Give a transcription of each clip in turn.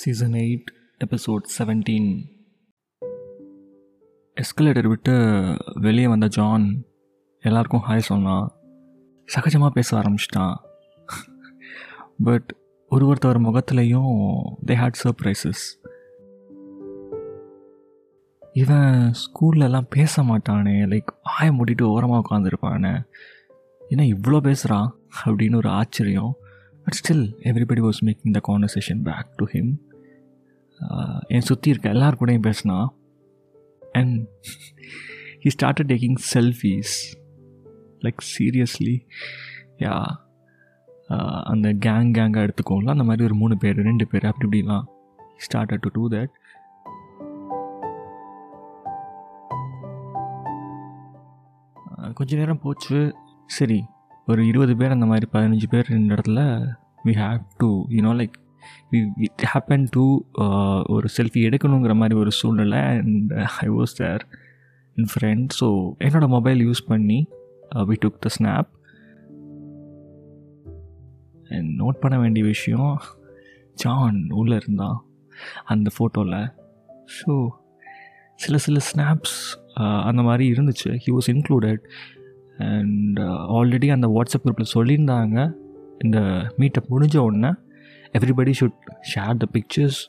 Season eight episode seventeen. Escalator விட்டு வெளியே வந்த ஜான் எல்லாருக்கும் ஹாய் சொன்னான் சகஜமாக பேச ஆரம்பிச்சிட்டான். பட் ஒரு ஒருத்தவர் முகத்துலேயும் தே ஹேட் சர்ப்ரைசஸ் இவன் ஸ்கூல்லலாம் பேச மாட்டானே லைக் ஆய மூடிட்டு ஓரமாக உட்காந்துருப்பானே ஏன்னா இவ்வளோ பேசுகிறான் அப்படின்னு ஒரு ஆச்சரியம். But still everybody was making the conversation back to him என் சுற்றி இருக்க எல்லார் கூடயும் பேசினா and he started taking selfies like seriously யா அந்த கேங் கேங்காக எடுத்துக்கோங்களா அந்த மாதிரி ஒரு மூணு பேர் ரெண்டு பேர் அப்படி இப்படிலாம். ஸ்டார்டட் டு டூ தட் கொஞ்ச நேரம் போச்சு. சரி ஒரு இருபது பேர் அந்த மாதிரி பதினஞ்சு பேர் இந்த இடத்துல we have to you know like it happen to ஒரு செல்ஃபி எடுக்கணுங்கிற மாதிரி ஒரு சூழ்நிலை and I was there in friend so என்னோடய மொபைல் யூஸ் பண்ணி we took the snap and note பண்ண வேண்டிய விஷயம் ஜான் உள்ளே இருந்தான் அந்த ஃபோட்டோவில் ஸோ சில சில ஸ்னாப்ஸ் uh, அந்த மாதிரி இருந்துச்சு. He was included and already அந்த வாட்ஸ்அப் குரூப்பில் சொல்லியிருந்தாங்க. இந்த மீட்டப் முடிஞ்ச உடனே everybody should share the pictures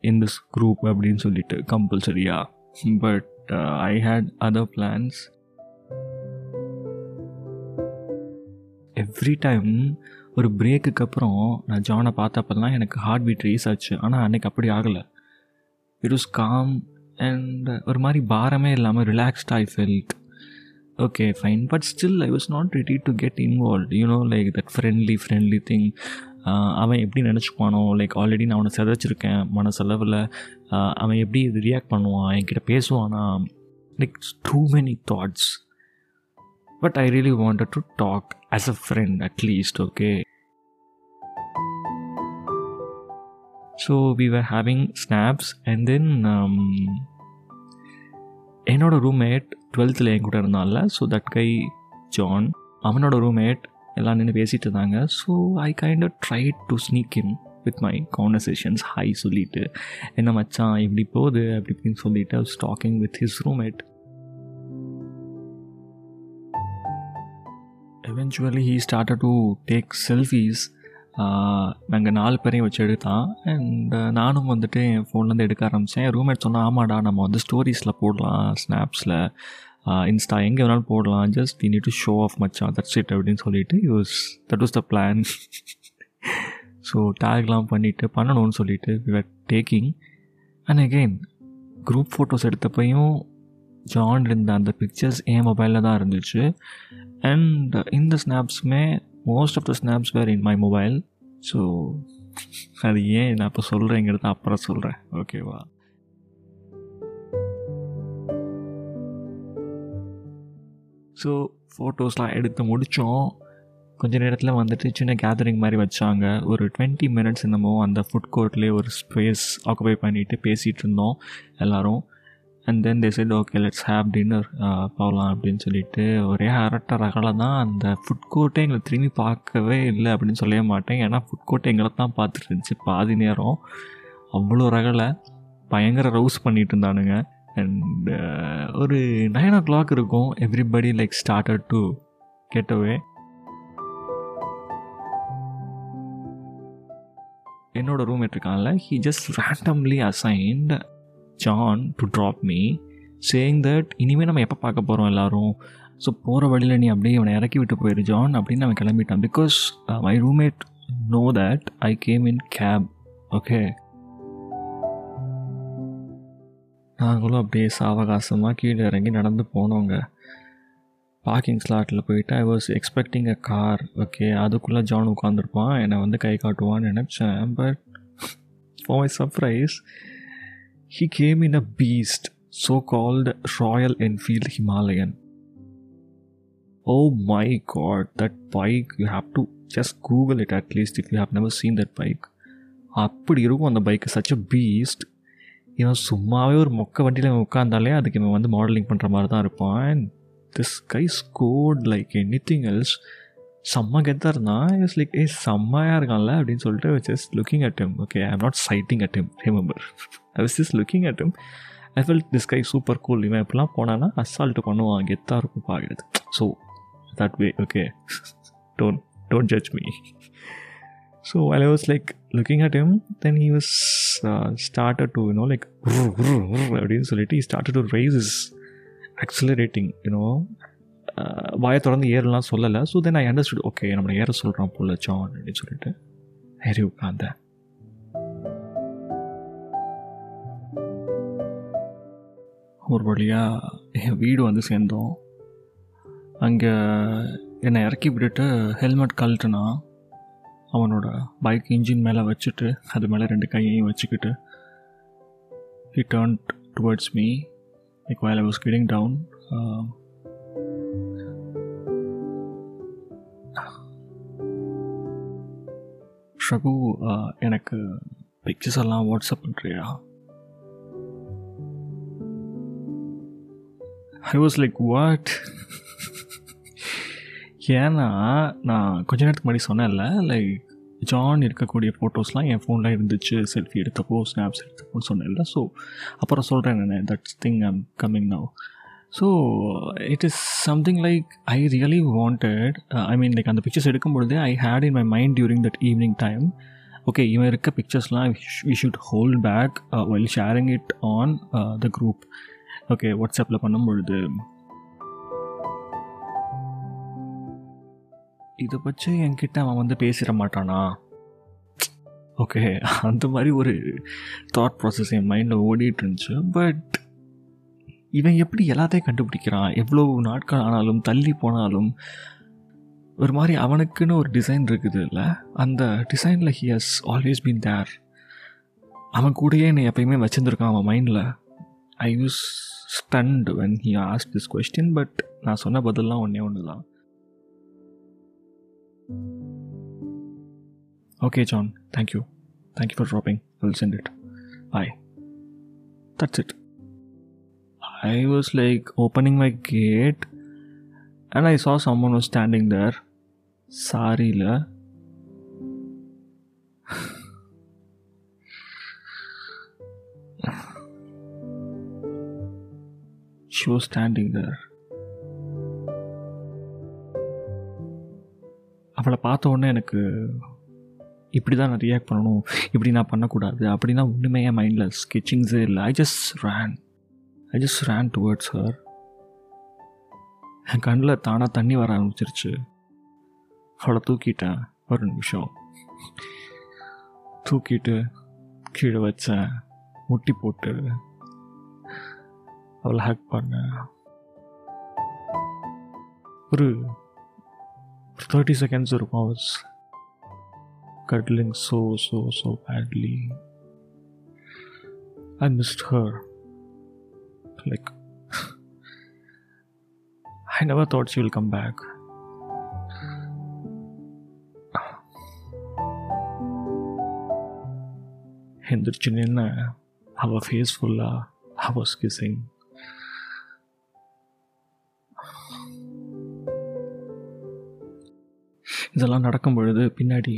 in this group அப்படின்னு சொல்லிட்டு கம்பல்சரியா but I had other plans every time ஒரு பிரேக்குக்கு அப்புறம் நான் ஜானை பார்த்தப்பெல்லாம் எனக்கு ஹார்ட் பீட் ரேஸ் ஆச்சு. ஆனால் அன்றைக்கி அப்படி ஆகலை. இட் வாஸ் காம் அண்ட் ஒரு மாதிரி பாரமே இல்லாமல் relaxed I felt okay fine but still I was not ready to get involve you know like that friendly friendly thing அவன் எப்படி நினச்சிக்குவானோ? லைக் ஆல்ரெடி நான் அவனை செதைச்சிருக்கேன். மனசளவில் அவன் எப்படி இது ரியாக்ட் பண்ணுவான்? என்கிட்ட பேசுவானா? Like too many thoughts but I really wanted to talk as a friend at least okay so we were having snaps and then என்னோட ரூம்மேட் டுவெல்த்தில் என் கூட இருந்தான்ல. ஸோ தட் கை ஜான் அவனோட ரூம்மேட் எல்லாம் நின்று பேசிகிட்டு இருந்தாங்க. So I kind of try to sneak in with my conversations hi சொல்லிட்டு என்ன மச்சான் இப்படி போகுது? அப்படி இப்படின்னு சொல்லிட்டு I with his roommate eventually he started to take selfies நாங்கள் நாலு பேரையும் வச்சு எடுத்தான். அண்ட் நானும் வந்துட்டு என் ஃபோன்லேருந்து எடுக்க ஆரம்பித்தேன் ரூம்மேட் சொன்னால் ஆமாடா நம்ம வந்து ஸ்டோரிஸில் போடலாம் ஸ்னாப்ஸில் இன்ஸ்டா எங்கே வேணாலும் போடலாம். Just we need to show off மச்சான். தட்ஸ் இட் அப்படின்னு சொல்லிட்டு use that was the plan so டேக்லாம் பண்ணிவிட்டு பண்ணணும்னு சொல்லிட்டு we are taking and again group photos எடுத்தப்பையும் John இருந்த அந்த பிக்சர்ஸ் என் மொபைலில் தான் இருந்துச்சு. அண்ட் இந்த ஸ்னாப்ஸுமே most of the snaps were in my mobile so அது ஏன் நான் இப்போ சொல்கிறேங்கிறத அப்புறம் சொல்கிறேன் ஓகேவா ஸோ ஃபோட்டோஸ்லாம் எடுத்து முடித்தோம் கொஞ்ச நேரத்தில் வந்துட்டு சின்ன கேதரிங் மாதிரி வச்சாங்க. ஒரு டுவெண்ட்டி மினிட்ஸ் என்னமோ அந்த ஃபுட் கோர்ட்லேயே ஒரு ஸ்பேஸ் ஆக்குபை பண்ணிவிட்டு பேசிகிட்டு இருந்தோம் எல்லோரும். And then they said okay let's have dinner போகலாம் அப்படின்னு சொல்லிட்டு ஒரே அரட்ட ரகலை தான் அந்த ஃபுட் கோர்ட்டே எங்களை திரும்பி பார்க்கவே இல்லை அப்படின்னு சொல்லவே மாட்டேன். ஏன்னா ஃபுட் கோர்ட்டை எங்களை தான் பார்த்துட்டு இருந்துச்சு பாதி நேரம். அவ்வளோ ரகலை. பயங்கர ரவுஸ் பண்ணிகிட்டு இருந்தானுங்க. அண்ட் uh, ஒரு நைன் ஓ கிளாக் இருக்கும் everybody like started to get away என்னோட ரூம்மேட் இருக்கான்ல he just randomly assigned John to drop me saying that இனிமேல் நம்ம எப்போ பார்க்க போகிறோம் எல்லோரும்? ஸோ போகிற வழியில் நீ அப்படியே அவனை இறக்கி விட்டு போயிரு ஜான் அப்படின்னு அவன் கிளம்பிட்டான். Because my roommate know that I came in cab okay நாங்களும் அப்படியே சாவகாசமாக கீழே இறங்கி நடந்து போனோங்க. பார்க்கிங் ஸ்லாட்டில் போயிட்டு I was expecting a car okay அதுக்குள்ளே ஜான் உட்காந்துருப்பான் என்னை வந்து கை காட்டுவான்னு நினச்சேன் but for my surprise he came in a beast so called Royal Enfield Himalayan oh my God that bike you have to just Google it at least if you have never seen that bike அப்படி இருக்கும் அந்த bike such a beast இவன் சும்மாவே ஒரு மொக்க வண்டியில் உட்காந்தாலே அதுக்கு இவன் வந்து மாடலிங் பண்ணுற மாதிரி தான் இருப்பான். And this guy scored like any thing else செம்ம கெத்தாக இருந்தான் இஸ் லைக் ஏ செம்மையாக இருக்கான்ல அப்படின்னு சொல்லிட்டு just looking at him okay I am not sighting at him remember I was just looking at him I fell this guy super cool இவன் இப்படிலாம் போனான்னா அசால்ட்டு பண்ணுவான். கெத்தாக இருக்கும் பார்க்குறது so that way okay don't don't judge me so I was like looking at him then he was uh, started to you know like அப்படின்னு சொல்லிட்டு he started to raise his accelerating you know uh, வாயை திறந்து ஏறலாம் சொல்லலை. So then I understood okay நம்மளை ஏற சொல்கிறான் போல ஜான் அப்படின்னு சொல்லிட்டு ஏறி உட்காந்தேன் ஒரு வழியாக என் வீடு வந்து சேர்ந்தோம். அங்கே என்னை இறக்கி விட்டுட்டு ஹெல்மெட் கழட்டுனா அவனோட பைக் இன்ஜின் மேலே வச்சுட்டு அது மேலே ரெண்டு கையையும் வச்சுக்கிட்டு he turn towards me like while I was getting down ஷகு um, uh, எனக்கு பிக்சர்ஸ் எல்லாம் வாட்ஸ்அப் பண்ணுறியா ஐ வாஸ் லைக் வாட் ஏன்னா நான் கொஞ்ச நேரத்துக்கு முன்னாடி சொன்னேன்ல லைக் ஜான் இருக்கக்கூடிய ஃபோட்டோஸ்லாம் என் ஃபோனில் இருந்துச்சு செல்ஃபி எடுத்தப்போ ஸ்னாப்ஸ் எடுத்தப்போன்னு சொன்னேன்ல ஸோ அப்புறம் சொல்கிறேன் நான் that's thing I'm coming now so it is something like I really wanted I mean like அந்த பிக்சர்ஸ் எடுக்கும் பொழுதே I had in my mind during that evening time okay இவன் இருக்க பிக்சர்ஸ்லாம் we should hold back well sharing it on the group okay வாட்ஸ்அப்பில் பண்ணும் பொழுது இதை பற்றி என்கிட்ட அவன் வந்து பேசிட மாட்டானா? ஓகே அந்த மாதிரி ஒரு தாட் ப்ராசஸ் என் மைண்டில் ஓடிட்டு இருந்துச்சு. பட் இவன் எப்படி எல்லாத்தையும் கண்டுபிடிக்கிறான்? எவ்வளோ நாட்கள் ஆனாலும் தள்ளி போனாலும் ஒரு மாதிரி அவனுக்குன்னு ஒரு டிசைன் இருக்குது இல்லை? அந்த டிசைனில் he has always been there அவன் கூடயே என்னை எப்பயுமே வச்சுருந்துருக்கான் அவன் மைண்டில் I use stunned when he ask this question but நான் சொன்ன பதிலாம் ஒன்றே ஒன்று தான் Okay, John. Thank you. Thank you for dropping. I will send it. Bye. That's it. I was like opening my gate and I saw someone was standing there. Sorry, la. she was standing there. அவளை பார்த்த உடனே எனக்கு இப்படி தான் நான் react பண்ணணும். இப்படி நான் பண்ணக்கூடாது. அப்படின்னா ஒன்றுமே என் மைண்டில் ஸ்கெச்சிங்ஸே இல்லை. I just ran I just ran towards her என் கண்ணில் தானாக தண்ணி வர ஆரம்பிச்சிருச்சு. அவளை தூக்கிட்டேன். ஒரு நிமிஷம். தூக்கிட்டு கீழே வச்சேன். முட்டி போட்டு அவளை ஹேக் பண்ணேன். ஒரு 30 seconds or I was cuddling so, so, so badly. I missed her. Like, I never thought she will come back. ಹಿಂದ್ರ ಚಿನ್ನೆಯನ್ನ ಅವರ ಫೇಸ್ ಫುಲ್ಲ I was kissing. இதெல்லாம் நடக்கும் பொழுது பின்னாடி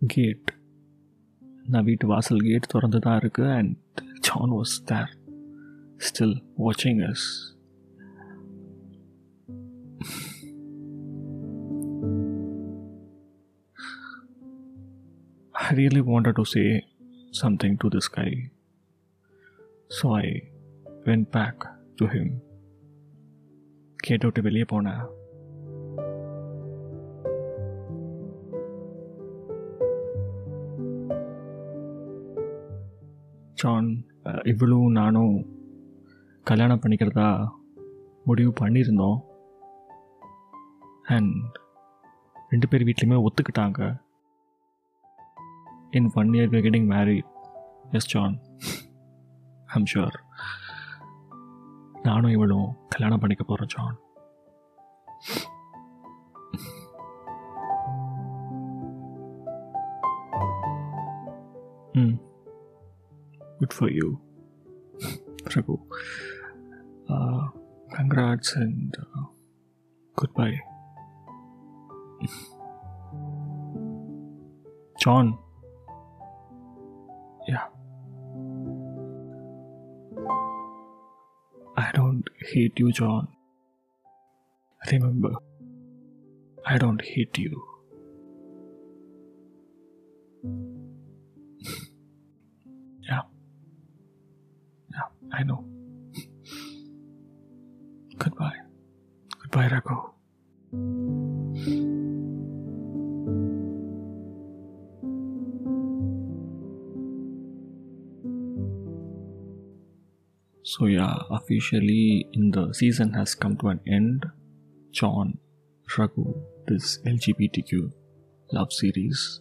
கேட் நான் வீட்டு வாசல் கேட் திறந்து தான் இருக்குது and John was there still வாட்சிங் as I really wanted to say something to this guy. So I went back to him. கேட்ட விட்டு வெளியே போனேன் ஜான் இவ்வளவும் நானும் கல்யாணம் பண்ணிக்கிறதா முடிவு பண்ணியிருந்தோம். அண்ட் ரெண்டு பேர் வீட்லேயுமே ஒத்துக்கிட்டாங்க. In one year we getting married yes John I'm sure நானும் இவளும் கல்யாணம் பண்ணிக்க போகிறோம் John good for you, Raghu. Uh, congrats and uh, goodbye. John. Yeah. I don't hate you, John. Remember, I don't hate you. I know. Goodbye. Goodbye, Raghu. So yeah, officially in the season has come to an end. John, Raghu, this LGBTQ love series.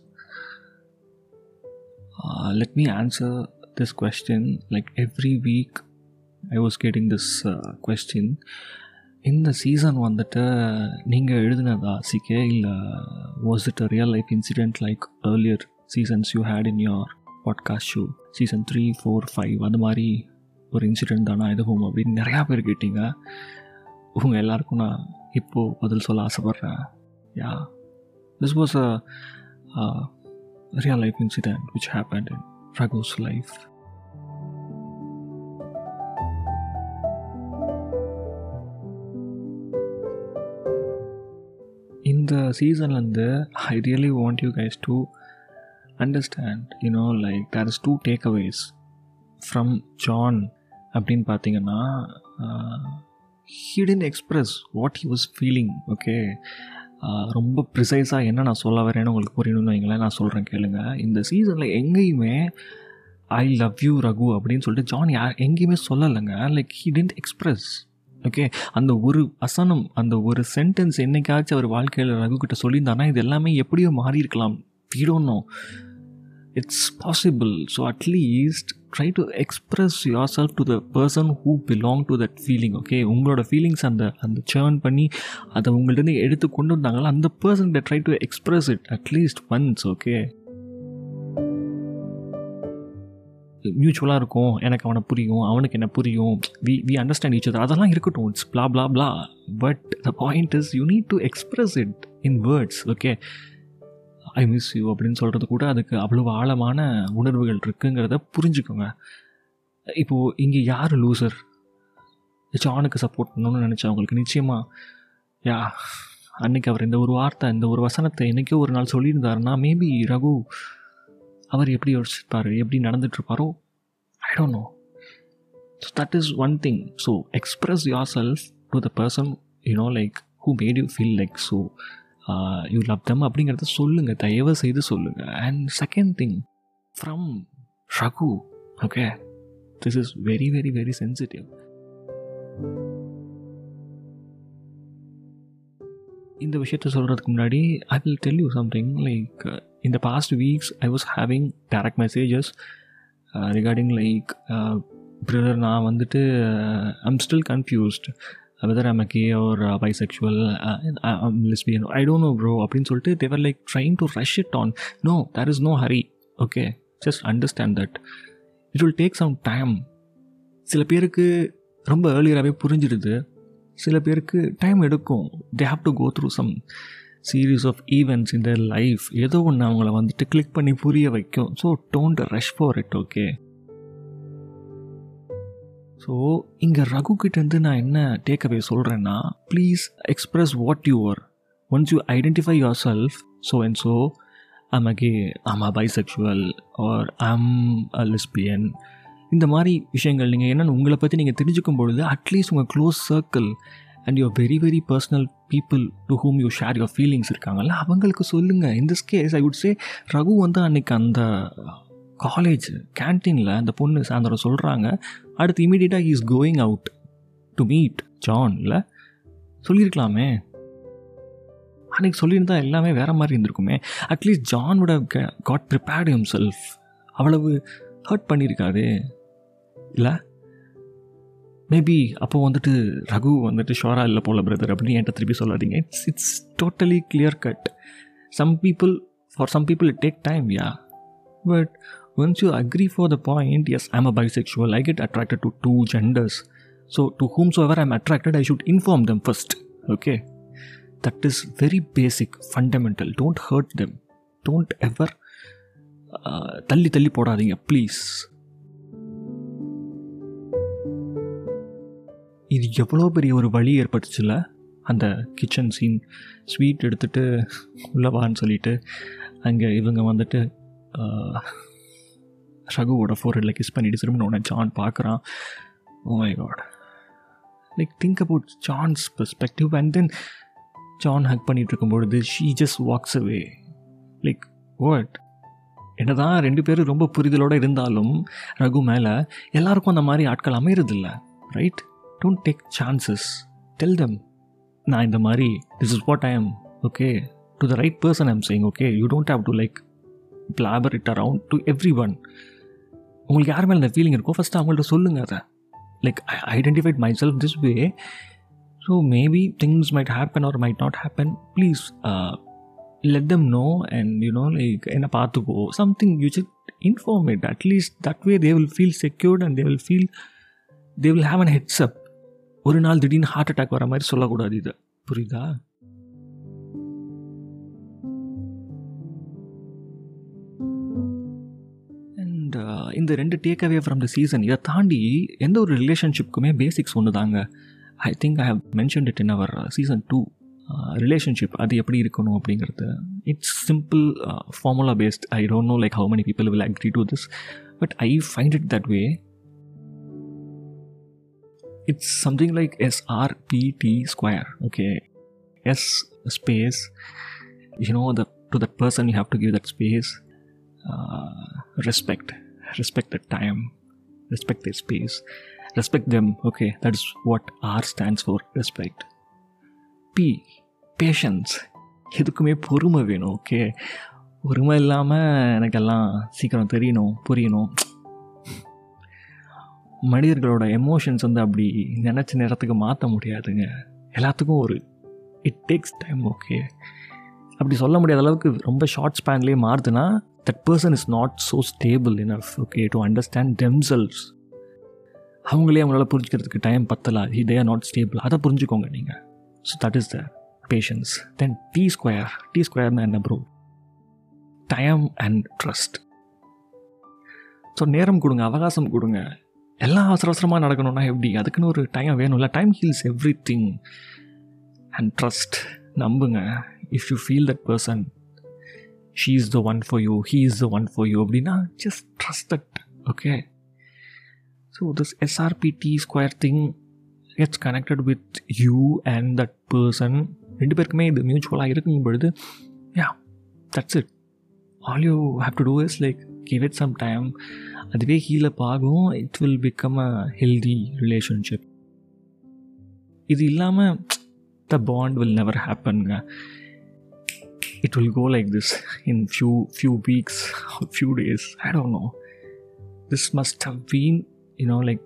Uh, let me answer this question. Like every week, I was getting this uh, question. இந்த season வந்துட்டு நீங்கள் எழுதினதா சிக்கே இல்லை was it a real life incident like earlier seasons you had in your podcast show season three four five அந்த மாதிரி ஒரு incident தானா எதுவும் அப்படின்னு நிறையா பேர் கேட்டீங்க உங்கள் எல்லாருக்கும் நான் இப்போது பதில் சொல்ல ஆசைப்பட்றேன் yeah this was a real life incident which happen in Raghu's life இந்த சீசன்லேருந்து I really want you guys to understand you know like there is two takeaways from John அப்படின்னு பார்த்தீங்கன்னா hidden express what he was feeling okay ரொம்ப ப்ரிசைஸாக என்ன நான் சொல்ல வரேன்னு உங்களுக்கு புரியணும்னு வைங்களேன். நான் சொல்கிறேன் கேளுங்க. இந்த சீசனில் எங்கேயுமே ஐ லவ் யூ ரகு அப்படின்னு சொல்லிட்டு ஜான் யார் எங்கேயுமே சொல்லலைங்க. Like he didn't express okay அந்த ஒரு அசனம் அந்த ஒரு சென்டென்ஸ் என்னைக்காச்சும் அவர் வாழ்க்கையில் ரகு கிட்ட சொல்லியிருந்தாருன்னா இது எல்லாமே எப்படியோ மாறி இருக்கலாம் வீடோன்னோ it's possible so at least try to express yourself to the person who belong to that feeling okay உங்களோட ஃபீலிங்ஸ் அந்த அந்த சேர்ன் பண்ணி அதை உங்கள்கிட்ட எடுத்து கொண்டு வந்தாங்களோ அந்த பர்சன்கிட்ட try to express it at least once okay மியூச்சுவலாக இருக்கும். எனக்கு அவனை புரியும் அவனுக்கு என்ன புரியும். We we understand each other அதெல்லாம் இருக்கட்டும். It's blah blah blah but the point is you need to express it in words okay I miss you அப்படின்னு சொல்கிறது கூட அதுக்கு அவ்வளோ ஆழமான உணர்வுகள் இருக்குங்கிறத புரிஞ்சுக்கோங்க. இப்போது இங்கே யார் லூசர் ஜானுக்கு சப்போர்ட் பண்ணணும்னு நினச்சவங்களுக்கு நிச்சயமாக யா அன்னைக்கு அவர் இந்த ஒரு வார்த்தை இந்த ஒரு வசனத்தை என்றைக்கோ ஒரு நாள் சொல்லியிருந்தாருன்னா மேபி ரகு அவர் எப்படி யோசிச்சிருப்பார் எப்படி நடந்துட்டுருப்பாரோ I don't know so that is one thing so express yourself to the person you know like who made you feel like so you love them அப்படிங்கிறத சொல்லுங்கள் தயவு செய்து சொல்லுங்கள் and second thing from Raghu okay this is very very very sensitive இந்த விஷயத்த சொல்கிறதுக்கு முன்னாடி I will tell you something like இந்த past weeks I was having direct messages regarding like brother நான் வந்துட்டு I'm still confused whether I'm gay or bisexual lesbian I don't know bro அப்படின்னு சொல்லிட்டு they're like trying to rush it on no there is no hurry okay just understand that it will take some time சில பேருக்கு ரொம்ப ஏர்லியராகவே புரிஞ்சிடுது. சில பேருக்கு time எடுக்கும். They have to go through some series of events in their life ஏதோ ஒன்று அவங்கள வந்துட்டு கிளிக் பண்ணி புரிய வைக்கும். So don't rush for it okay so இங்கே ரகு கிட்டேருந்து நான் என்ன டேக் அவே சொல்கிறேன்னா please express what you are once you identify yourself so and so I'm a gay am a bisexual or I'm a lesbian இந்த மாதிரி விஷயங்கள் நீங்கள் என்னென்னு உங்களை பற்றி நீங்கள் தெரிஞ்சுக்கும் பொழுது அட்லீஸ்ட் உங்கள் close circle and your very very personal people to whom you share your feelings இருக்காங்கல்ல அவங்களுக்கு சொல்லுங்கள் இந்த case I would say Raghu வந்து அன்றைக்கி அந்த காலேஜ் கேன்டீனில் அந்த பொண்ணு சாயந்தரம் சொல்கிறாங்க அடுத்து இமீடியட்டாக is going out to meet John இல்லை சொல்லியிருக்கலாமே. அன்றைக்கி சொல்லியிருந்தா எல்லாமே வேறு மாதிரி இருந்திருக்குமே. அட்லீஸ்ட் ஜானோட காட் ப்ரிப்பேர்ட் ஹிம் செல்ஃப் அவ்வளவு ஹர்ட் பண்ணியிருக்காது இல்லை? மேபி அப்போ வந்துட்டு ரகு வந்துட்டு ஷோரா இல்லை போல பிரதர் அப்படின்னு என்கிட்ட திருப்பி சொல்லாதீங்க. It's it's totally clear cut some people for some people it take time yeah but once you agree for the point yes I'm a bisexual I get attracted to two genders so to whomsoever I'm attracted I should inform them first okay that is very basic fundamental don't hurt them don't ever தள்ளி தள்ளி போடாதீங்க please இது எவ்வளோ பெரிய ஒரு வழி ஏற்பட்டுச்சுல? அந்த கிச்சன் சீன் ஸ்வீட் எடுத்துகிட்டு உள்ளவான்னு சொல்லிட்டு அங்கே இவங்க வந்துட்டு uh, ரகுவோட ஃபோர்ஹெட்டில் கிஸ் பண்ணிட்டு திரும்ப உடனே ஜான் பார்க்குறான். ஓ my God like think about John's perspective and then John hug பண்ணிட்டு இருக்கும்பொழுது she just walks away like what என்னதான் ரெண்டு பேரும் ரொம்ப புரிதலோடு இருந்தாலும் ரகு மேலே எல்லாருக்கும் அந்த மாதிரி ஆட்கள் அமையிறதில்ல right don't take chances tell them நான் இந்த மாதிரி this is what I am okay to the right person I'm saying okay you don't have to like blabber it around to everyone உங்களுக்கு யார் மேலே அந்த ஃபீலிங் இருக்கோ ஃபஸ்ட்டு அவங்கள்ட்ட சொல்லுங்கள் அதை. Like I identified myself this way so maybe things might happen or might not happen please let them know and you know like என்னை என்ன பார்த்துக்கோ. Something you just inform it at least that way they will feel secured and they will feel they will will அன் an ஒரு நாள் திடீர்னு heart attack வர மாதிரி சொல்லக்கூடாது இது. புரியுதா? இந்த ரெண்டு take away from the season இதை தாண்டி எந்த ஒரு ரிலேஷன்ஷிப்க்குமே பேசிக்ஸ் ஒன்று தாங்க I think I have mentioned it in our season two relationship அது எப்படி இருக்கணும் அப்படிங்கிறது it's simple formula based I don't know like how many people will agree to this but I find it that way it's something like SRPT square. Okay, S space. You know the to that person you have to give that space. Uh, respect, the time, respect their space, respect them. Okay, that is what R stands for. Respect. P patience. எதுக்குமே பொறுமை வேணும் okay பொறுமை இல்லாமல் எனக்கெல்லாம் சீக்கிரம் தெரியணும் புரியணும் மனிதர்களோட எமோஷன்ஸ் வந்து அப்படி நினச்ச நேரத்துக்கு மாற்ற முடியாதுங்க எல்லாத்துக்கும் ஒரு இட் டேக்ஸ் டைம் ஓகே அப்படி சொல்ல முடியாத அளவுக்கு ரொம்ப ஷார்ட் ஸ்பேன்லேயே மாறுதுன்னா that person is not so stable enough okay to understand themselves அவங்களே அவங்களால புரிஞ்சுக்கிறதுக்கு டைம் பத்தலா. தே ஆர் நாட் ஸ்டேபிள் அதை புரிஞ்சுக்கோங்க நீங்கள் so that is the patience then T square T ஸ்கொயர்னா என்ன bro time and trust so நேரம் கொடுங்க அவகாசம் கொடுங்க. எல்லாம் அவசர அவசரமாக நடக்கணும்னா எப்படி? அதுக்குன்னு ஒரு டைம் வேணும்ல. Time heals everything and trust நம்புங்க. If you feel that person she is the one for you he is the one for you அப்படின்னா just trust that okay so this SRPT square thing gets connected with you and that person ரெண்டு பேருக்குமே இது மியூச்சுவலாக இருக்கும் பொழுது. Yeah that's it all you have to do is like give it some time அதுவே heal up ஆகும் it will become a healthy relationship இது இல்லாமல் த பாண்ட் வில் நெவர் ஹேப்பனுங்க it will go like this in few few weeks few days I don't know this must have been you know like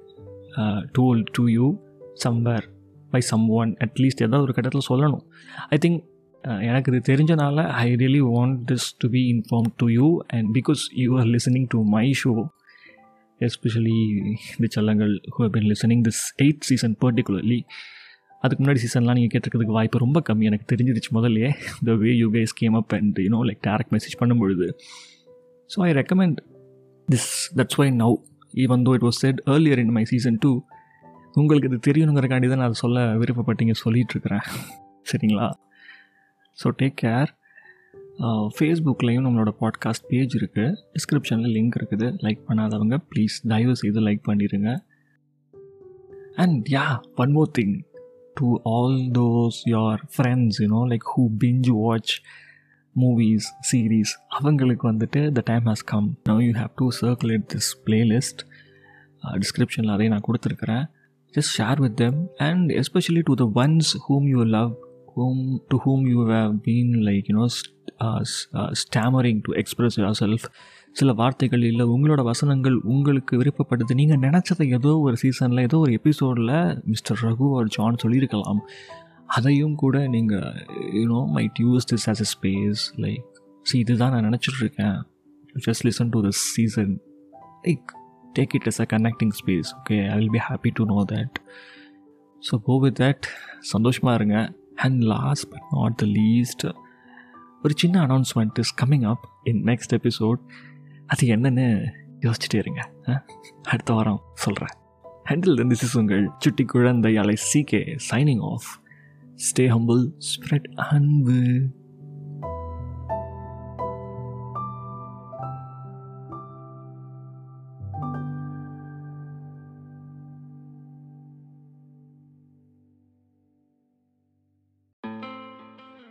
told to you somewhere by someone at least ஏதாவது ஒரு கட்டத்தில் சொல்லணும். I think எனக்கு இது தெரிஞ்சனால I really want this to be inform to you and because you are listening to my show especially இந்த செல்லங்கள் who been listening this eight season particularly அதுக்கு முன்னாடி சீசன்லாம் நீங்கள் கேட்டிருக்கிறதுக்கு வாய்ப்பு ரொம்ப கம்மி. எனக்கு தெரிஞ்சிருச்சு முதல்லே the way you guys came up and you know like direct message பண்ணும்பொழுது. So I recommend this that's why now even though it was said earlier in my season two உங்களுக்கு இது தெரியணுங்கிறக்காண்டி தான் நான் சொல்ல விருப்பப்பட்டீங்க சொல்லிகிட்ருக்கிறேன் சரிங்களா? ஸோ டேக் கேர் ஃபேஸ்புக்லேயும் நம்மளோட பாட்காஸ்ட் பேஜ் இருக்குது டிஸ்கிரிப்ஷனில் லிங்க் இருக்குது. லைக் பண்ணாதவங்க ப்ளீஸ் தயவு செய்து லைக் பண்ணிடுங்க and yeah one more thing to all those friends, friends know, like who binge watch movies series அவங்களுக்கு வந்துட்டு the time has come no you have to circulate this playlist டிஸ்கிரிப்ஷனில் அதையும் நான் கொடுத்துருக்குறேன். Just share with them and especially to the ones whom you love whom to whom you have been like you know stammering to express yourself சில வார்த்தைகள் இல்லை உங்களோட வசனங்கள் உங்களுக்கு விருப்பப்படுது. நீங்கள் நினச்சதை ஏதோ ஒரு சீசனில் ஏதோ ஒரு எபிசோடில் மிஸ்டர் ரகு ஆர் ஜான் சொல்லியிருக்கலாம். அதையும் கூட நீங்கள் you know might use this as a space like see இதுதான் நான் நினச்சிட்ருக்கேன். Just listen to this season like take it as a connecting space okay I will be happy to know that so go with that சந்தோஷமாக இருங்க. And last but not the least ஒரு சின்ன announcement is coming up in next episode அது என்னன்னு யோசிச்சுட்டே இருங்க. அடுத்த வாரம் சொல்கிறேன் ஹேண்டில் திஸ் இஸ் உங்கள் சுட்டி குழந்தை அலை CK signing off stay humble spread அன்பு